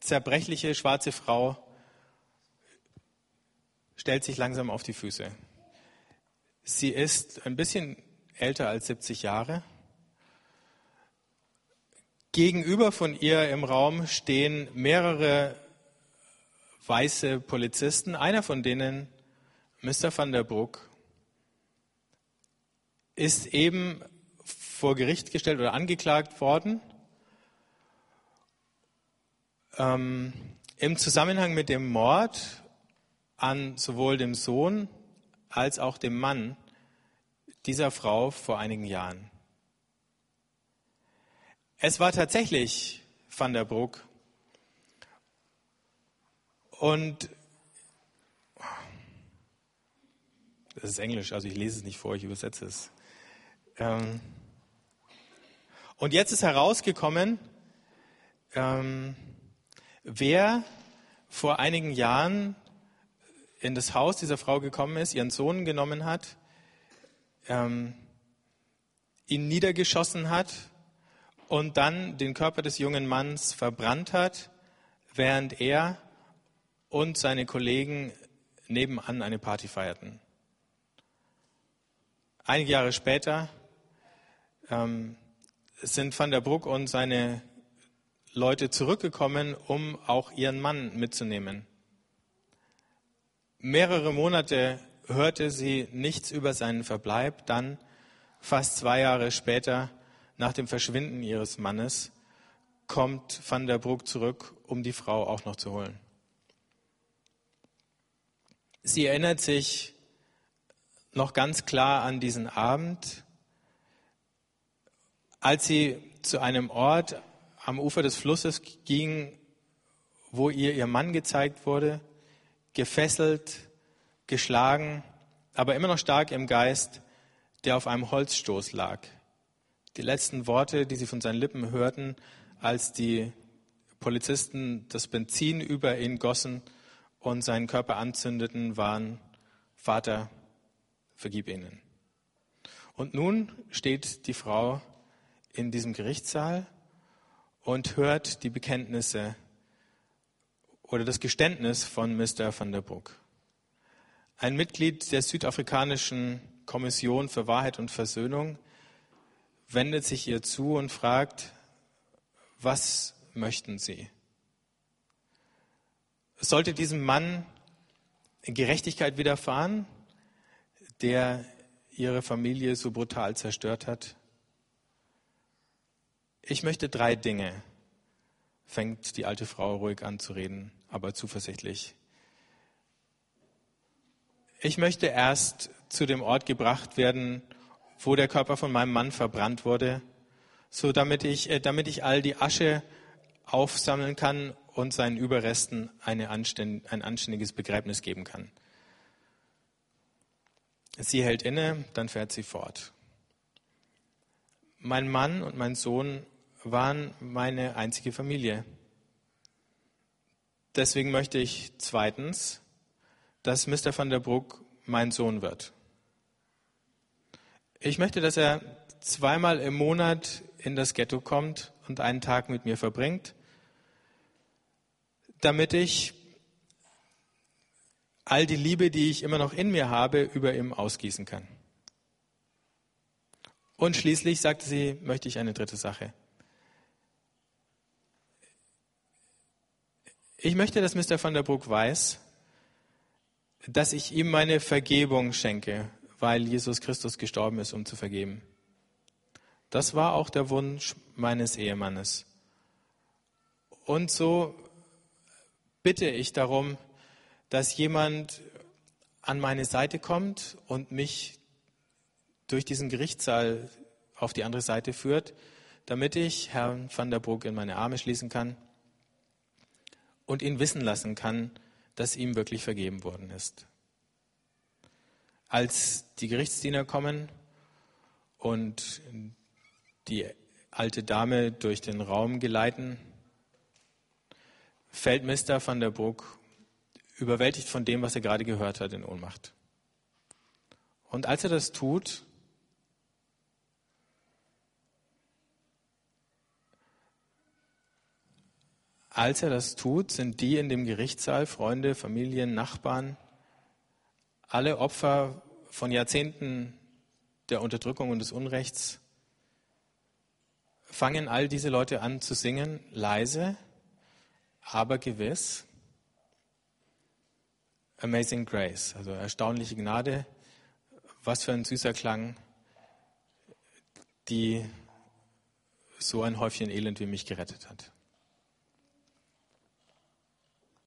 zerbrechliche schwarze Frau stellt sich langsam auf die Füße. Sie ist ein bisschen älter als 70 Jahre. Gegenüber von ihr im Raum stehen mehrere weiße Polizisten. Einer von denen, Mr. van der Broek, ist eben vor Gericht gestellt oder angeklagt worden ähm, im Zusammenhang mit dem Mord an sowohl dem Sohn als auch dem Mann dieser Frau vor einigen Jahren. Es war tatsächlich Van der Broek. Und das ist Englisch, also ich lese es nicht vor, ich übersetze es. Ähm, und jetzt ist herausgekommen, ähm, wer vor einigen Jahren in das Haus dieser Frau gekommen ist, ihren Sohn genommen hat, ähm, ihn niedergeschossen hat und dann den Körper des jungen Manns verbrannt hat, während er und seine Kollegen nebenan eine Party feierten. Einige Jahre später ähm, sind Van der Broek und seine Leute zurückgekommen, um auch ihren Mann mitzunehmen. Mehrere Monate hörte sie nichts über seinen Verbleib. Dann, fast zwei Jahre später, nach dem Verschwinden ihres Mannes, kommt Van der Broek zurück, um die Frau auch noch zu holen. Sie erinnert sich noch ganz klar an diesen Abend, als sie zu einem Ort am Ufer des Flusses ging, wo ihr ihr Mann gezeigt wurde, gefesselt, geschlagen, aber immer noch stark im Geist, der auf einem Holzstoß lag. Die letzten Worte, die sie von seinen Lippen hörten, als die Polizisten das Benzin über ihn gossen und seinen Körper anzündeten, waren, Vater, vergib ihnen. Und nun steht die Frau in diesem Gerichtssaal und hört die Bekenntnisse oder das Geständnis von Mr. van der Broek. Ein Mitglied der südafrikanischen Kommission für Wahrheit und Versöhnung wendet sich ihr zu und fragt, was möchten Sie? Sollte diesem Mann Gerechtigkeit widerfahren, der ihre Familie so brutal zerstört hat? Ich möchte drei Dinge, fängt die alte Frau ruhig an zu reden, aber zuversichtlich. Ich möchte erst zu dem Ort gebracht werden, wo der Körper von meinem Mann verbrannt wurde, so damit ich, äh, damit ich all die Asche aufsammeln kann und seinen Überresten eine anständ, ein anständiges Begräbnis geben kann. Sie hält inne, dann fährt sie fort. Mein Mann und mein Sohn waren meine einzige Familie. Deswegen möchte ich zweitens, dass Mr. van der Broek mein Sohn wird. Ich möchte, dass er zweimal im Monat in das Ghetto kommt und einen Tag mit mir verbringt, damit ich all die Liebe, die ich immer noch in mir habe, über ihm ausgießen kann. Und schließlich sagte sie, möchte ich eine dritte Sache. Ich möchte, dass Mr. van der Broek weiß, dass ich ihm meine Vergebung schenke, weil Jesus Christus gestorben ist, um zu vergeben. Das war auch der Wunsch meines Ehemannes. Und so bitte ich darum, dass jemand an meine Seite kommt und mich durch diesen Gerichtssaal auf die andere Seite führt, damit ich Herrn van der Broek in meine Arme schließen kann und ihn wissen lassen kann, dass ihm wirklich vergeben worden ist. Als die Gerichtsdiener kommen und die alte Dame durch den Raum geleiten, fällt Mr. van der Broek überwältigt von dem, was er gerade gehört hat, in Ohnmacht. Und als er das tut, als er das tut, sind die in dem Gerichtssaal, Freunde, Familien, Nachbarn, alle Opfer von Jahrzehnten der Unterdrückung und des Unrechts, fangen all diese Leute an zu singen, leise, aber gewiss. Amazing Grace, also erstaunliche Gnade. Was für ein süßer Klang, die so ein Häufchen Elend wie mich gerettet hat.